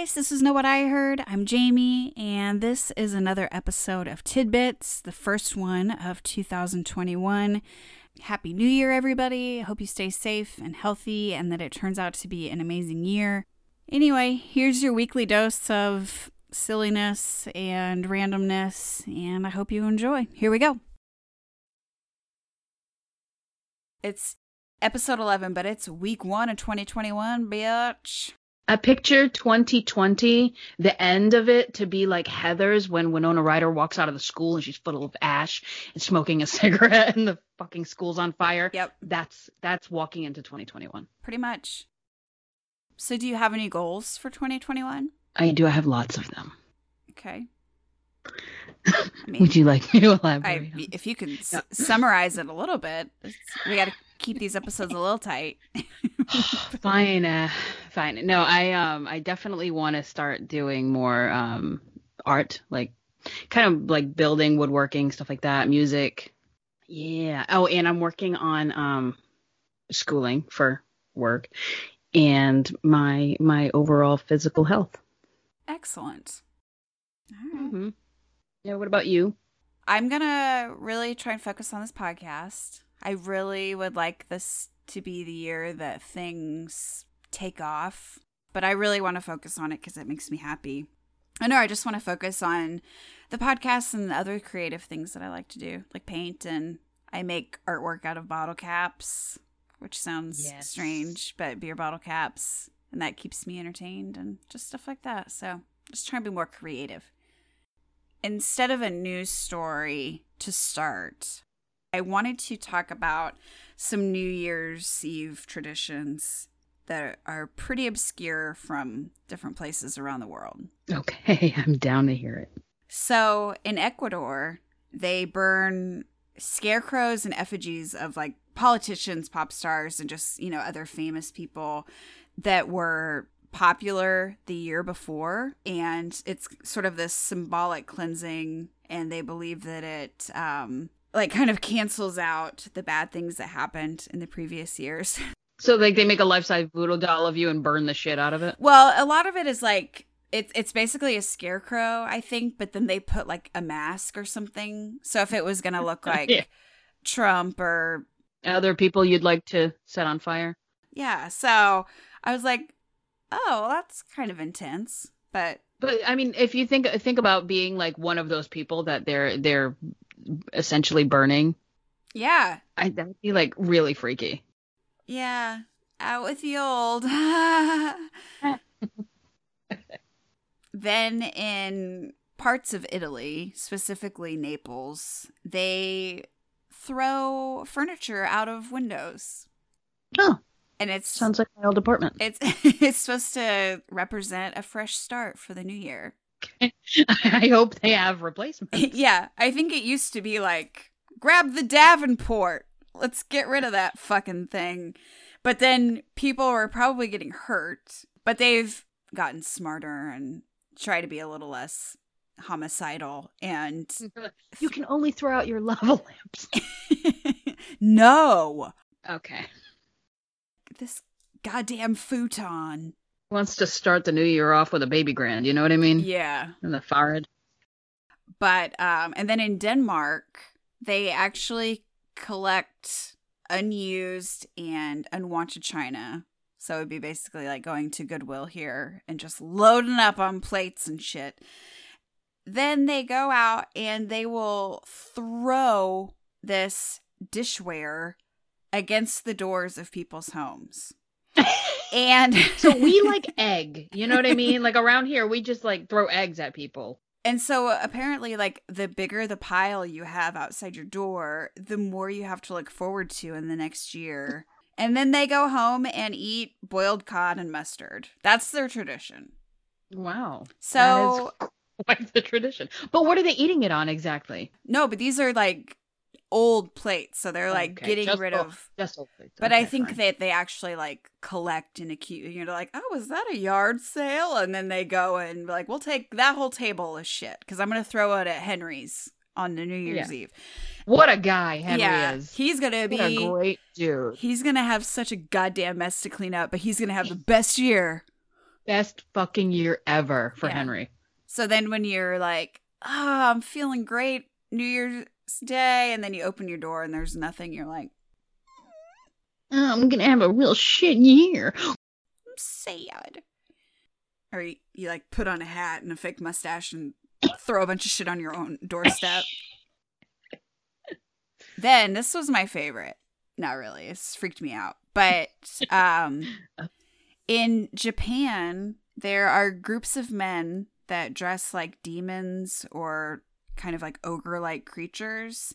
Guys, this is Know What I Heard. I'm Jamie, and this is another episode of Tidbits, the first one of 2021. Happy New Year, everybody. I hope you stay safe and healthy and that it turns out to be an amazing year. Anyway, here's your weekly dose of silliness and randomness, and I hope you enjoy. Here we go. It's episode 11, but it's week one of 2021, bitch. I picture 2020, the end of it to be like Heathers when Winona Ryder walks out of the school and she's full of ash and smoking a cigarette and the fucking school's on fire. Yep. That's that's walking into 2021. Pretty much. So, do you have any goals for 2021? I do I have lots of them. Okay. I mean, Would you like me to elaborate? I, if you could s- summarize it a little bit, we got to keep these episodes a little tight. fine, uh, fine. No, I um I definitely want to start doing more um art, like kind of like building, woodworking, stuff like that, music. Yeah. Oh, and I'm working on um schooling for work and my my overall physical health. Excellent. All right. hmm Yeah. What about you? I'm going to really try and focus on this podcast. I really would like this to be the year that things take off, but I really want to focus on it because it makes me happy. I know I just want to focus on the podcast and the other creative things that I like to do, like paint and I make artwork out of bottle caps, which sounds Yes. strange, but beer bottle caps, and that keeps me entertained and just stuff like that. So, just trying to be more creative instead of a news story to start, I wanted to talk about some New Year's Eve traditions that are pretty obscure from different places around the world. Okay, I'm down to hear it. So in Ecuador, they burn scarecrows and effigies of like politicians, pop stars, and just, you know, other famous people that were popular the year before. And it's sort of this symbolic cleansing. And they believe that it, um, like kind of cancels out the bad things that happened in the previous years. So like they make a life size voodoo doll of you and burn the shit out of it. Well, a lot of it is like it's it's basically a scarecrow, I think, but then they put like a mask or something. So if it was gonna look like Yeah. Trump or Other people you'd like to set on fire. yeah, so I was like, oh, well, that's kind of intense, but But I mean, if you think think about being like one of those people that they're they're essentially burning, yeah, I that'd be like really freaky. yeah, out with the old. then in parts of Italy, specifically Naples, they throw furniture out of windows. Oh, And it's sounds like my old apartment. it's it's supposed to represent a fresh start for the new year. I hope they have replacements. yeah, I think it used to be like grab the Davenport. Let's get rid of that fucking thing. But then people were probably getting hurt, but they've gotten smarter and try to be a little less homicidal and You can only throw out your lava lamps. no, Okay. This goddamn futon. Wants to start the new year off with a baby grand, you know what I mean? Yeah. And the forehead. but um and then in denmark they actually collect unused and unwanted china so it'd be basically like going to goodwill here and just loading up on plates and shit then they go out and they will throw this dishware against the doors of people's homes and So we like egg, you know what I mean? Like around here, we just like throw eggs at people. And so apparently, like the bigger the pile you have outside your door, the more you have to look forward to in the next year. And then they go home and eat boiled cod and mustard. That's their tradition. Wow. So that is quite the tradition. But what are they eating it on exactly? no, but these are like old plates, so they're like Okay, getting just rid old- of. Just old plates. But Okay, I think fine. that they actually like collect and accuse. You're like, oh, was that a yard sale? And then they go and be like, we'll take that whole table of shit because I'm gonna throw it at Henry's on the New Year's Eve. what a guy Henry yeah, is. he's gonna what a great dude. He's gonna have such a goddamn mess to clean up, but he's gonna have the best year. Best fucking year ever for Yeah. Henry. So then when you're like, oh, I'm feeling great New Year's Day, and then you open your door and there's nothing, you're like, Oh, I'm gonna have a real shit year. I'm sad. Or you, you like put on a hat and a fake mustache and throw a bunch of shit on your own doorstep. then this was my favorite. Not really. It's freaked me out. But um in Japan, there are groups of men that dress like demons or kind of like ogre like creatures.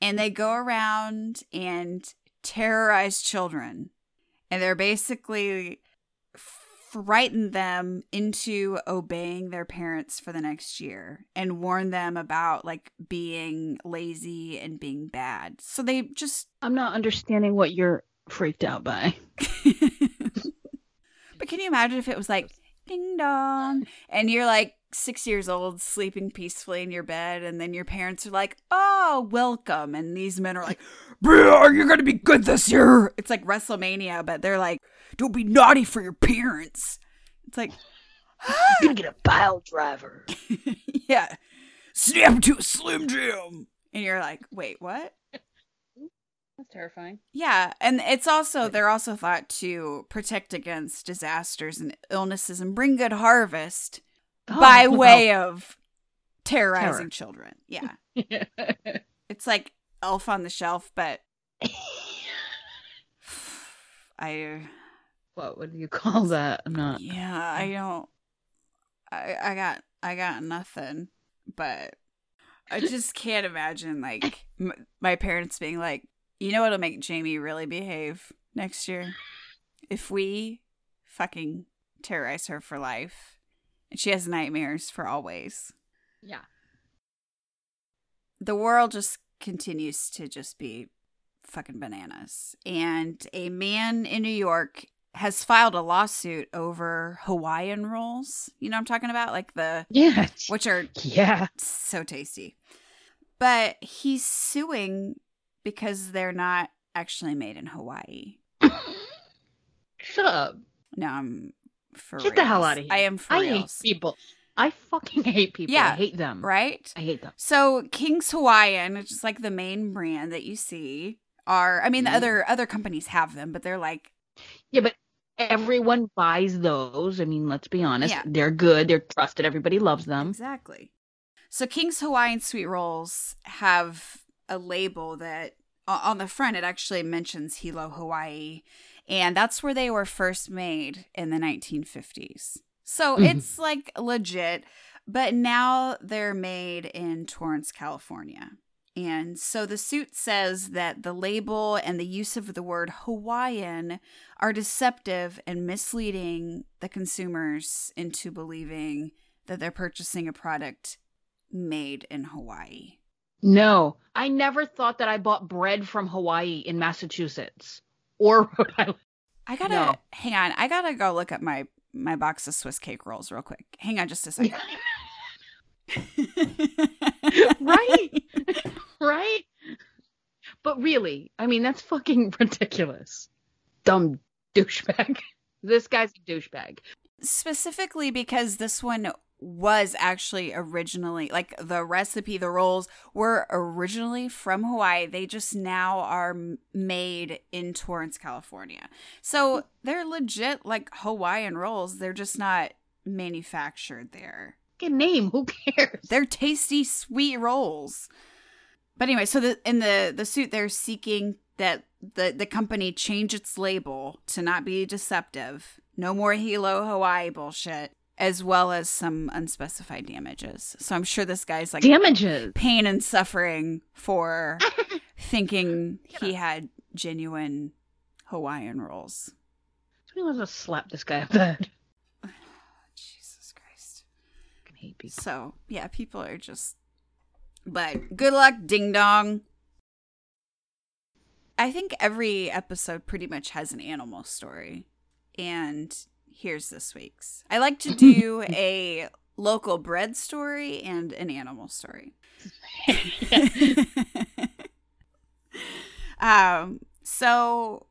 And they go around and terrorize children. And they're basically frighten them into obeying their parents for the next year and warn them about like being lazy and being bad. So they just I'm not understanding what you're freaked out by. But can you imagine if it was like ding dong and you're like 6 years old sleeping peacefully in your bed and then your parents are like, "Oh, welcome." And these men are like, "Bro, you're going to be good this year." It's like WrestleMania, but they're like, "Don't be naughty for your parents." It's like You're gonna ah! get a pile driver. yeah. Snap to a Slim Jim. And you're like, wait, what? That's terrifying. Yeah. And it's also, they're also thought to protect against disasters and illnesses and bring good harvest Oh, by Oh, way of terrorizing Terror. children. Yeah. It's like Elf on the Shelf, but I, what would you call that? I'm not. yeah, I don't, I, I got, I got nothing, but I just can't imagine like m- my parents being like, you know what'll make Jamie really behave next year? If we fucking terrorize her for life and she has nightmares for always. Yeah. The world just continues to just be fucking bananas. And a man in New York has filed a lawsuit over Hawaiian rolls. You know what I'm talking about? Like the Yeah. which are Yeah. so tasty. But he's suing because they're not actually made in Hawaii. Shut up. No, I'm for Get the hell out of here. I am for I reals. hate people. I fucking hate people. Yeah, I hate them. Right? I hate them. So King's Hawaiian, which is like the main brand that you see, are I mean the Mhm. other other companies have them, but they're like Yeah, but everyone buys those. I mean, let's be honest. Yeah. They're good. They're trusted. Everybody loves them. Exactly. So King's Hawaiian sweet rolls have a label that on the front it actually mentions Hilo, Hawaii, and that's where they were first made in the 1950s. So Mhm. it's like legit, but now they're made in Torrance, California. And so the suit says that the label and the use of the word Hawaiian are deceptive and misleading the consumers into believing that they're purchasing a product made in Hawaii. No, I never thought that I bought bread from Hawaii in Massachusetts or Rhode Island. I gotta No. hang on. I gotta go look at my my box of Swiss cake rolls real quick. Hang on just a second. right? right? But really, I mean, that's fucking ridiculous. Dumb douchebag. This guy's a douchebag. Specifically because this one was actually originally like the recipe, the rolls were originally from Hawaii. They just now are made in Torrance, California. So they're legit like Hawaiian rolls. They're just not manufactured there. Good name. Who cares? They're tasty, sweet rolls. But anyway, so the in the the suit they're seeking that the the company change its label to not be deceptive. No more Hilo Hawaii bullshit. As well as some unspecified damages. So I'm sure this guy's like Damages. pain and suffering for thinking he had genuine Hawaiian rolls. Somebody wants to slap this guy up the head. Jesus Christ. I can hate people. So, yeah, people are just. But good luck, ding dong. I think every episode pretty much has an animal story. And here's this week's. I like to do a local bread story and an animal story. um, so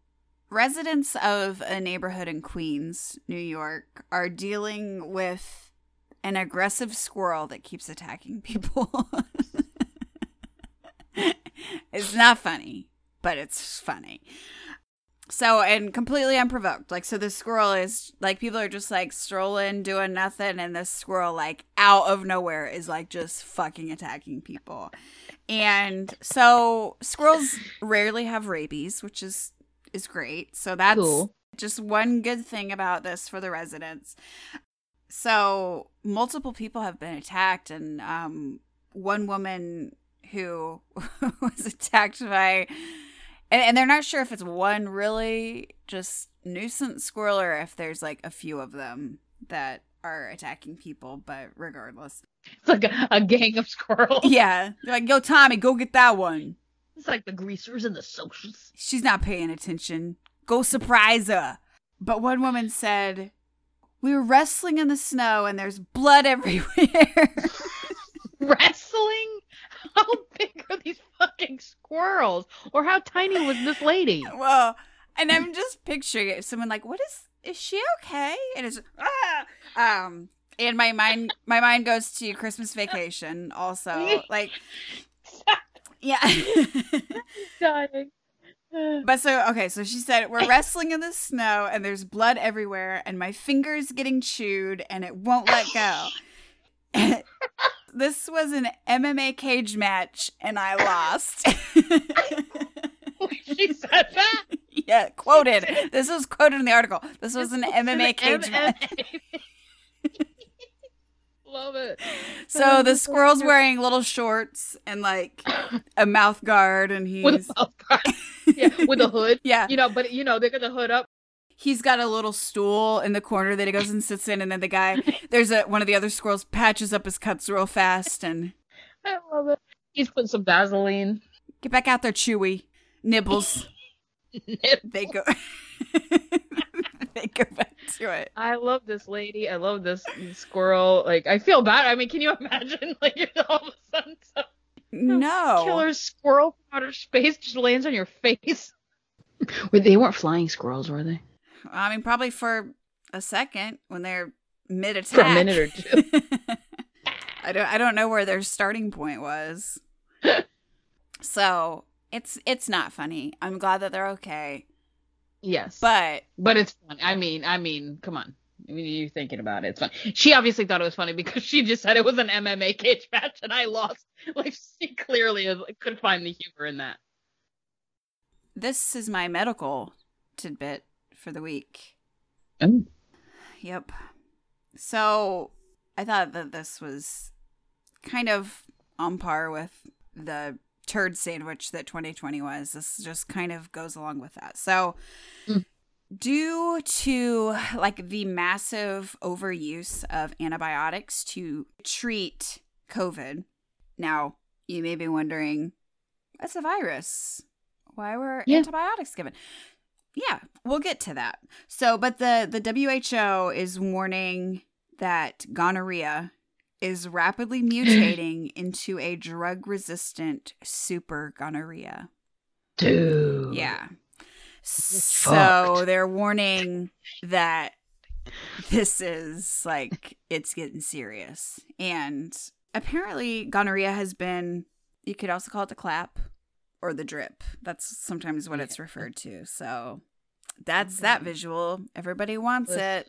residents of a neighborhood in Queens, New York, are dealing with an aggressive squirrel that keeps attacking people. it's not funny, but it's funny. So, and completely unprovoked. Like, so the squirrel is like, people are just like strolling, doing nothing, and this squirrel, like, out of nowhere is like just fucking attacking people. And so squirrels rarely have rabies, which is is great. So that's Cool. just one good thing about this for the residents. So multiple people have been attacked, and um, one woman who was attacked by, and, and they're not sure if it's one really just nuisance squirrel or if there's like a few of them that are attacking people. But regardless, It's like a, a gang of squirrels. yeah, they're like, "Yo, Tommy, go get that one." It's like the greasers and the socials. She's not paying attention. Go surprise her. But one woman said, We were wrestling in the snow and there's blood everywhere. Wrestling? How big are these fucking squirrels? Or how tiny was this lady? well, and I'm just picturing it. Someone like, What is is she okay? And it's ah! um and my mind my mind goes to Christmas vacation also. Like yeah. Dying. But so okay, so she said we're wrestling in the snow and there's blood everywhere and my fingers getting chewed and it won't let go. This was an MMA cage match and I lost. she said that. yeah, quoted. This was quoted in the article. This was an MMA cage match. Love it. So the squirrel's wearing little shorts and like a mouth guard and with he's a mouth guard. yeah, with a hood. yeah, You know, but you know, they got the hood up. He's got a little stool in the corner that he goes and sits in and then the guy there's a one of the other squirrels patches up his cuts real fast and I love it. He's put some Vaseline. get back out there chewy nibbles they go they go back to it I love this lady. I love this squirrel. Like, I feel bad. I mean, can you imagine? Like, you're all of a sudden some no killer squirrel from outer space just lands on your face. Wait, they weren't flying squirrels, were they? I mean probably for a second when they're mid attack For a minute or two. i don't i don't know where their starting point was so it's it's not funny i'm glad that they're okay Yes, but but it's fun. I mean, I mean, come on. I mean, you're thinking about it. It's fun. She obviously thought it was funny because she just said it was an MMA cage match and I lost. Like, she clearly could find the humor in that. this is my medical tidbit for the week. Oh. Yep. So I thought that this was kind of on par with the turd sandwich that 2020 was. This just kind of goes along with that. So, Mm. due to like the massive overuse of antibiotics to treat COVID, now you may be wondering, that's a virus. Why were Yeah. antibiotics given? Yeah, we'll get to that. So, but the the WHO is warning that gonorrhea is rapidly mutating into a drug resistant super gonorrhea. Dude. Yeah. So Fucked. they're warning that this is like it's getting serious. And apparently gonorrhea has been you could also call it the clap or the drip. That's sometimes what it's referred to. So that's that visual. Everybody wants it.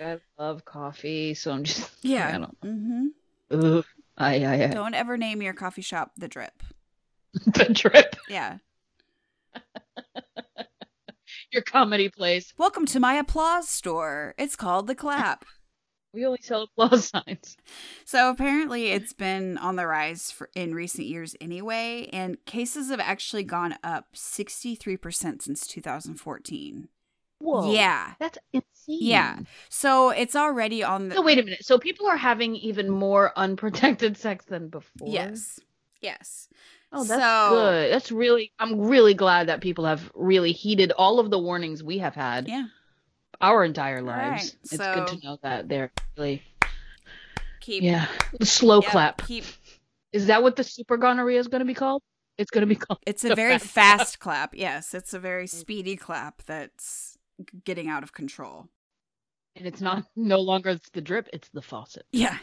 I love coffee, so I'm just. Yeah. I don't. hmm Ugh. I, I, I. Don't ever name your coffee shop the drip. the drip. Yeah. Your comedy place. Welcome to my applause store. It's called the clap. We only sell plus signs. So apparently, it's been on the rise for, in recent years anyway, and cases have actually gone up 63% since 2014. Whoa. Yeah. That's insane. Yeah. So it's already on the. So wait a minute. So people are having even more unprotected sex than before. Yes. Yes. Oh, that's So- good. That's really. I'm really glad that people have really heeded all of the warnings we have had Yeah. Our entire Right, lives. It's so- good to know that they're really. Keep. Yeah. The slow yep, clap. Keep. Is that what the super gonorrhea is going to be called? It's going to be called. It's a very fast fast clap. Yes. It's a very mm. speedy clap that's getting out of control. And it's not no longer it's the drip, it's the faucet. Yeah.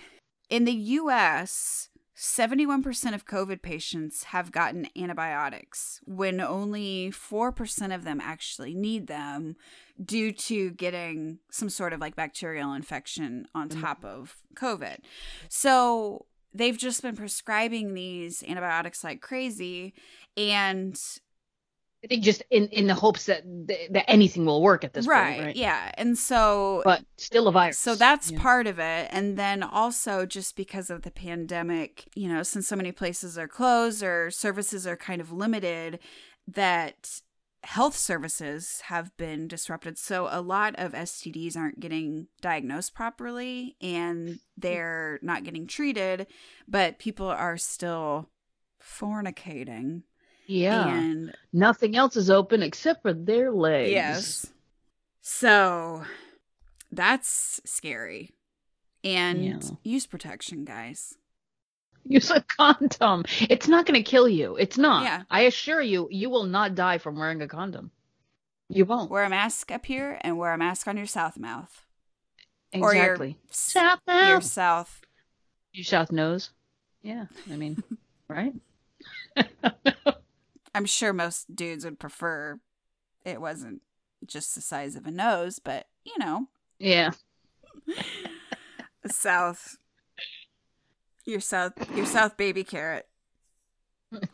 In the US, 71% of COVID patients have gotten antibiotics when only 4% of them actually need them due to getting some sort of like bacterial infection on Mm. top of COVID. So they've just been prescribing these antibiotics like crazy and I think just in in the hopes that that anything will work at this right, point, right? yeah. And so But still a virus. So that's Yeah. part of it. And then also just because of the pandemic, you know, since so many places are closed or services are kind of limited, that health services have been disrupted. So a lot of STDs aren't getting diagnosed properly and they're not getting treated, but people are still fornicating. Yeah. And Nothing else is open except for their legs. Yes. So that's scary. And Yeah. use protection, guys. Use a condom. It's not going to kill you. It's not. Yeah. I assure you, you will not die from wearing a condom. You won't. Wear a mask up here and wear a mask on your south mouth. Or your Exactly. South Your mouth. south. Your south nose. Yeah. I mean, right? I'm sure most dudes would prefer it wasn't just the size of a nose, but you know, yeah. south. Your south your south baby carrot.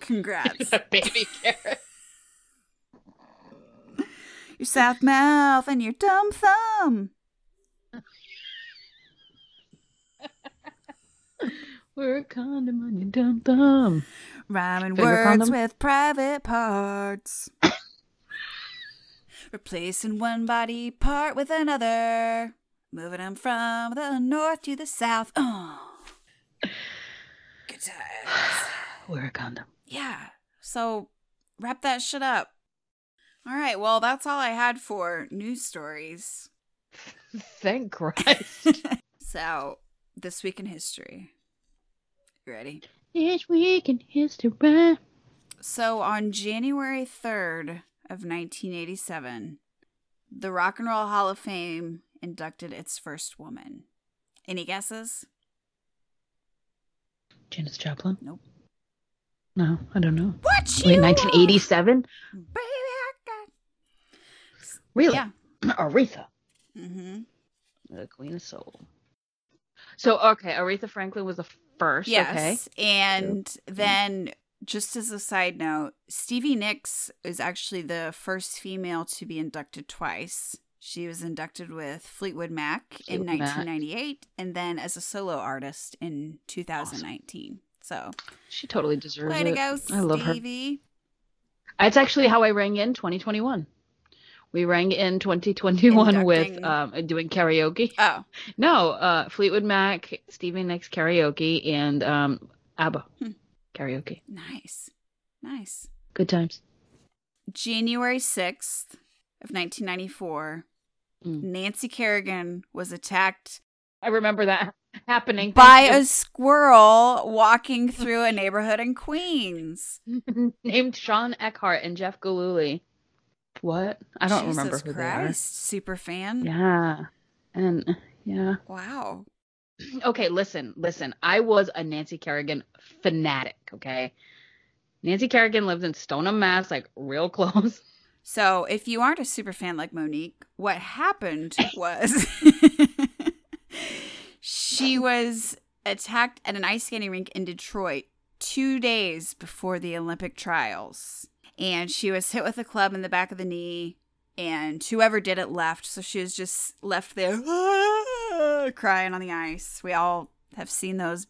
Congrats. Baby carrot. your south mouth and your dumb thumb. We're a condom on your dumb thumb. Rhyming Finger words condom? with private parts. Replacing one body part with another. Moving them from the north to the south. Oh. Good times. Wear a condom. Yeah. So wrap that shit up. All right. Well, that's all I had for news stories. Thank Christ. So, this week in history. You ready? This week in history. So on January 3rd of 1987, the Rock and Roll Hall of Fame inducted its first woman. Any guesses? Janis Joplin? Nope. No, I don't know. What Wait, 1987? Baby, I got... Really? Yeah. Aretha, Mm-hmm. the Queen of Soul. So, okay, Aretha Franklin was the first. Okay. Yes. And mm-hmm. then, just as a side note, Stevie Nicks is actually the first female to be inducted twice. She was inducted with Fleetwood Mac in Fleetwood Mac. 1998 and then as a solo artist in 2019. So, She totally deserves way it. to go, I love her. Stevie. It's actually how I rang in 2021. We rang in 2021 with um, doing karaoke. Oh, No, uh, Fleetwood Mac, Stevie Nicks karaoke, and um, ABBA Hmm. karaoke. nice. Nice. Good times. January 6th of 1994, Mm. Nancy Kerrigan was attacked I remember that happening. by a squirrel walking through a neighborhood in Queens. named Shawn Eckardt and Jeff Gillooly. What? I don't Jesus remember who Christ, super fan. Yeah, and yeah. Wow. Okay, listen, listen. I was a Nancy Kerrigan fanatic. Okay, Nancy Kerrigan lives in Stoneham, Mass, like real close. So, if you aren't a super fan like Monique, what happened was she was attacked at an ice skating rink in Detroit two days before the Olympic trials. And she was hit with a club in the back of the knee, and whoever did it left. So she was just left there. crying on the ice. We all have seen those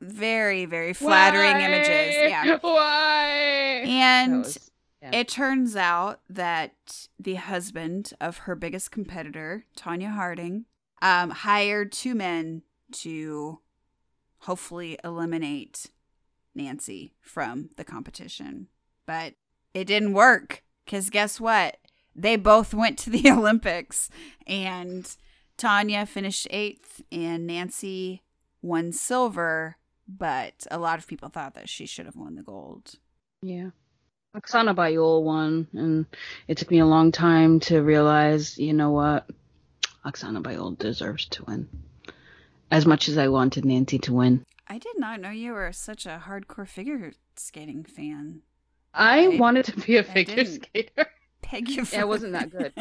very, very flattering Why? images. Yeah. Why? And was- yeah. it turns out that the husband of her biggest competitor, Tonya Harding, um, hired two men to hopefully eliminate Nancy from the competition. But it didn't work because guess what? They both went to the Olympics and Tonya finished eighth and Nancy won silver. But a lot of people thought that she should have won the gold. Yeah. Oksana Bayul won, and it took me a long time to realize, you know what? Oksana Bayul deserves to win. As much as I wanted Nancy to win. I did not know you were such a hardcore figure skating fan. I I- wanted to be a figure skater. Peg you for Yeah, it wasn't that good.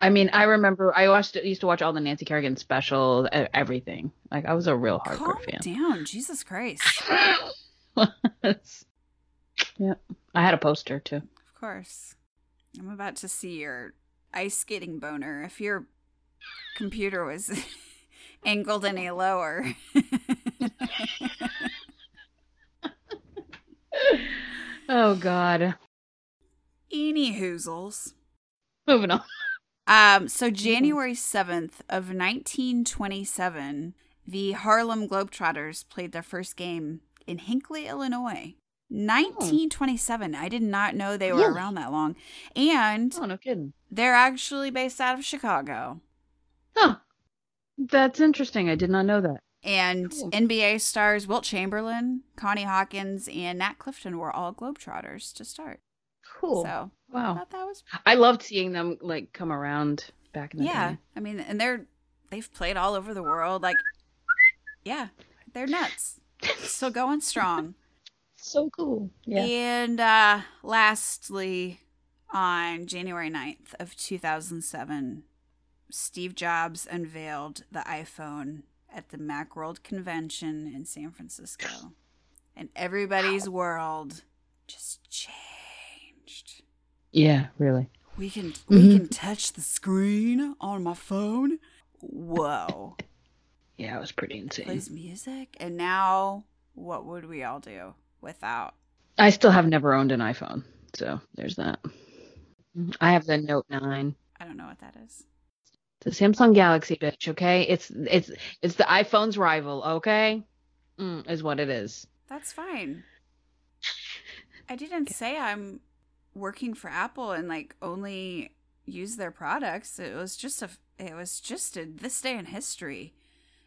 I mean, I remember I watched used to watch all the Nancy Kerrigan specials, everything. Like I was a real hardcore Calm fan. down, Jesus Christ. yeah, I had a poster too. Of course. I'm about to see your ice skating boner. If your computer was angled any lower. Oh God. Any hoozles. Moving on. Um, so January 7th of 1927, the Harlem Globetrotters played their first game in Hinckley, Illinois. 1927. I did not know they were Really? around that long. And Oh no kidding. they're actually based out of Chicago. Huh. That's interesting. I did not know that. And Cool. NBA stars Wilt Chamberlain, Connie Hawkins, and Nat Clifton were all Globetrotters to start. Cool. So I wow. thought that was I loved seeing them like come around back in the yeah. day. I mean, and they're they've played all over the world. Like, yeah, they're nuts. Still going strong. So cool. Yeah. And uh, lastly, on January 9th of 2007, Steve Jobs unveiled the iPhone at the Macworld convention in San Francisco. And everybody's world just changed. Yeah, really. We can we mm-hmm. can touch the screen on my phone. Whoa. Yeah, it was pretty insane. Plays music and now what would we all do without I still have never owned an iPhone, so there's that. I have the Note 9. I don't know what that is. The Samsung Galaxy bitch, okay? It's it's it's the iPhone's rival, okay? Mm, is what it is. That's fine. I didn't say I'm working for Apple and like only use their products. It was just a it was just a this day in history.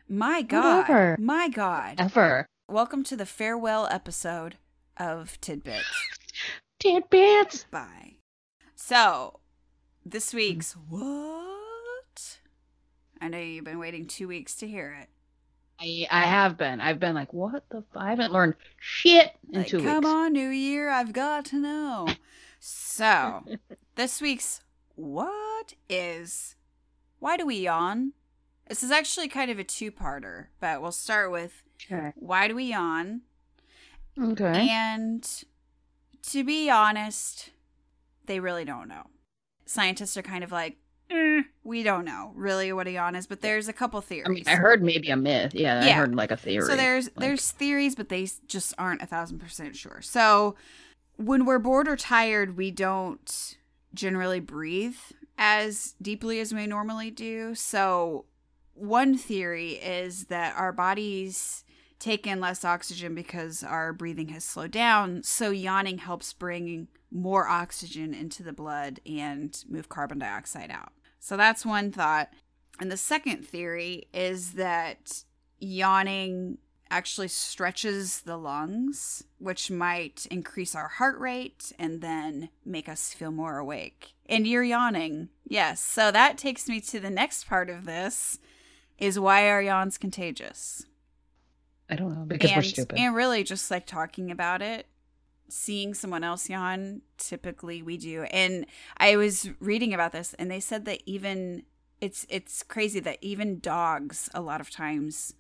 My god. Whatever. My god. Ever. Welcome to the farewell episode of Tidbits. Tidbits. Bye. So, this week's what? I know you've been waiting 2 weeks to hear it. I I have been. I've been like, what the? F-? I haven't learned shit in Like, two come weeks. on, New Year, I've got to know. So, this week's what is why do we yawn? This is actually kind of a two-parter, but we'll start with Okay. why do we yawn? Okay. And to be honest, they really don't know. Scientists are kind of like, "Eh, we don't know really what a yawn is, but there's a couple theories. I mean, I heard maybe a myth. Yeah, I heard like a theory. So there's Like- there's theories, but they just aren't a thousand percent sure. So when we're bored or tired, we don't generally breathe as deeply as we normally do. So one theory is that our bodies take in less oxygen because our breathing has slowed down. So yawning helps bring more oxygen into the blood and move carbon dioxide out. So that's one thought. And the second theory is that yawning actually stretches the lungs, which might increase our heart rate and then make us feel more awake. And you're yawning. Yes. So that takes me to the next part of this is why are yawns contagious? I don't know because we're stupid. And really just like talking about it, seeing someone else yawn, typically we do. And I was reading about this and they said that even it's it's crazy that even dogs a lot of times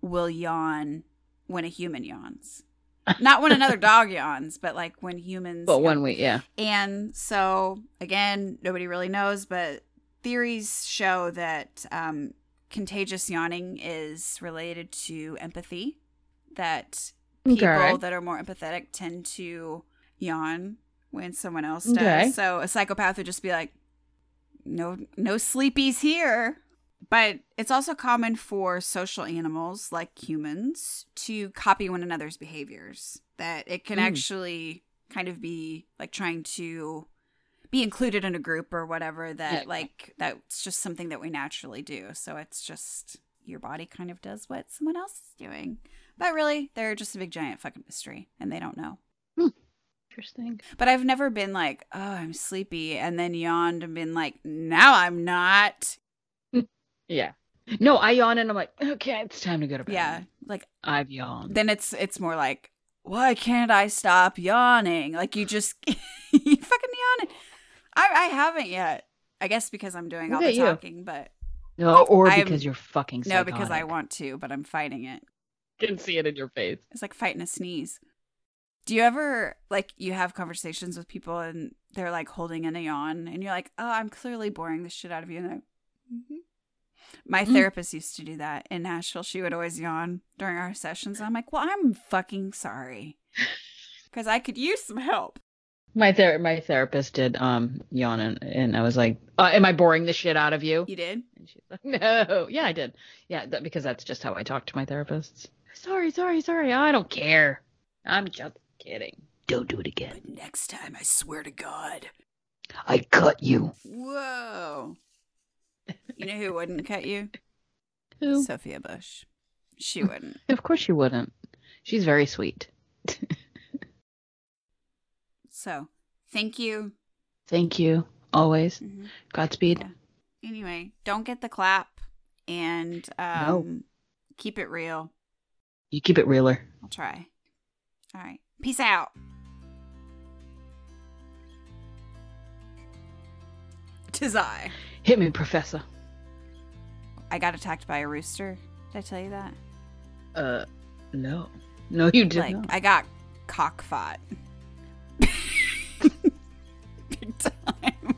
will yawn when a human yawns. Not when another dog yawns, but like when humans but when we, yeah, And so, again, nobody really knows, but theories show that um, contagious yawning is related to empathy. That people Okay. that are more empathetic tend to yawn when someone else does. Okay. So a psychopath would just be like, "No, no sleepies here." But it's also common for social animals like humans to copy one another's behaviors. That it can Mm. actually kind of be like trying to be included in a group or whatever that Yeah. like that's just something that we naturally do. So it's just your body kind of does what someone else is doing. But really, they're just a big giant fucking mystery and they don't know. Hmm. Interesting. But I've never been like, "Oh, I'm sleepy," and then yawned and been like, "Now I'm not." Yeah. No, I yawn and I'm like, okay, it's time to go to bed. Yeah, like I've yawned. then it's it's more like, "Why can't I stop yawning?" Like you just you fucking yawning. I I haven't yet. I guess because I'm doing all the at you. talking, but no, or I'm- because you're fucking no, because I want to, but I'm fighting it. Can see it in your face. It's like fighting a sneeze. Do you ever like you have conversations with people and they're like holding in a yawn and you're like, "Oh, I'm clearly boring the shit out of you." And I, "Mhm." my Mm. therapist used to do that in Nashville. She would always yawn during our sessions. I'm like, "Well, I'm fucking sorry." Cuz I could use some help. My ther- my therapist did um yawn and, and I was like, uh, "Am I boring the shit out of you?" You did? And she's like, "No, yeah, I did. Yeah, that, because that's just how I talk to my therapists." Sorry, sorry, sorry. I don't care. I'm just kidding. Don't do it again. But next time, I swear to God. I cut you. Whoa. You know who wouldn't cut you? Who? Sophia Bush. She wouldn't. Of course she wouldn't. She's very sweet. So, thank you. Thank you. Always. Mhm. Godspeed. Yeah. Anyway, don't get the clap and um No. keep it real. You keep it realer. I'll try. All right. Peace out. Tis I. Hit me, Professor. I got attacked by a rooster. Did I tell you that? Uh, no. No, you did like not. I got cock fought. Big time.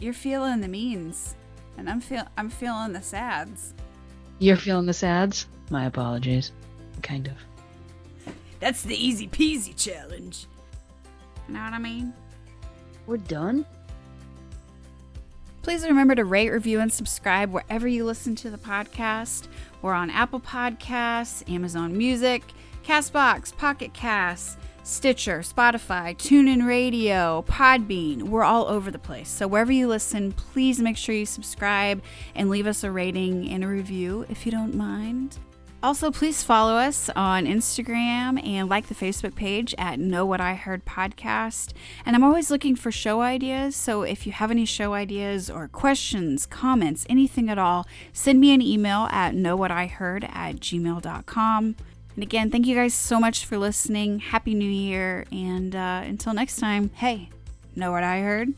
You're feeling the means, and I'm feel I'm feeling the sads. You're feeling the sads? My apologies. Kind of. That's the easy peasy challenge. You know what I mean? We're done? Please remember to rate, review, and subscribe wherever you listen to the podcast. We're on Apple Podcasts, Amazon Music, Castbox, Pocket Casts, Stitcher, Spotify, TuneIn Radio, Podbean. We're all over the place. So wherever you listen, please make sure you subscribe and leave us a rating and a review if you don't mind. Also, please follow us on Instagram and like the Facebook page at Know What I Heard Podcast. And I'm always looking for show ideas. So if you have any show ideas or questions, comments, anything at all, send me an email at knowwhatiheard at gmail.com. And again, thank you guys so much for listening. Happy New Year. And uh, until next time, hey, know what I heard?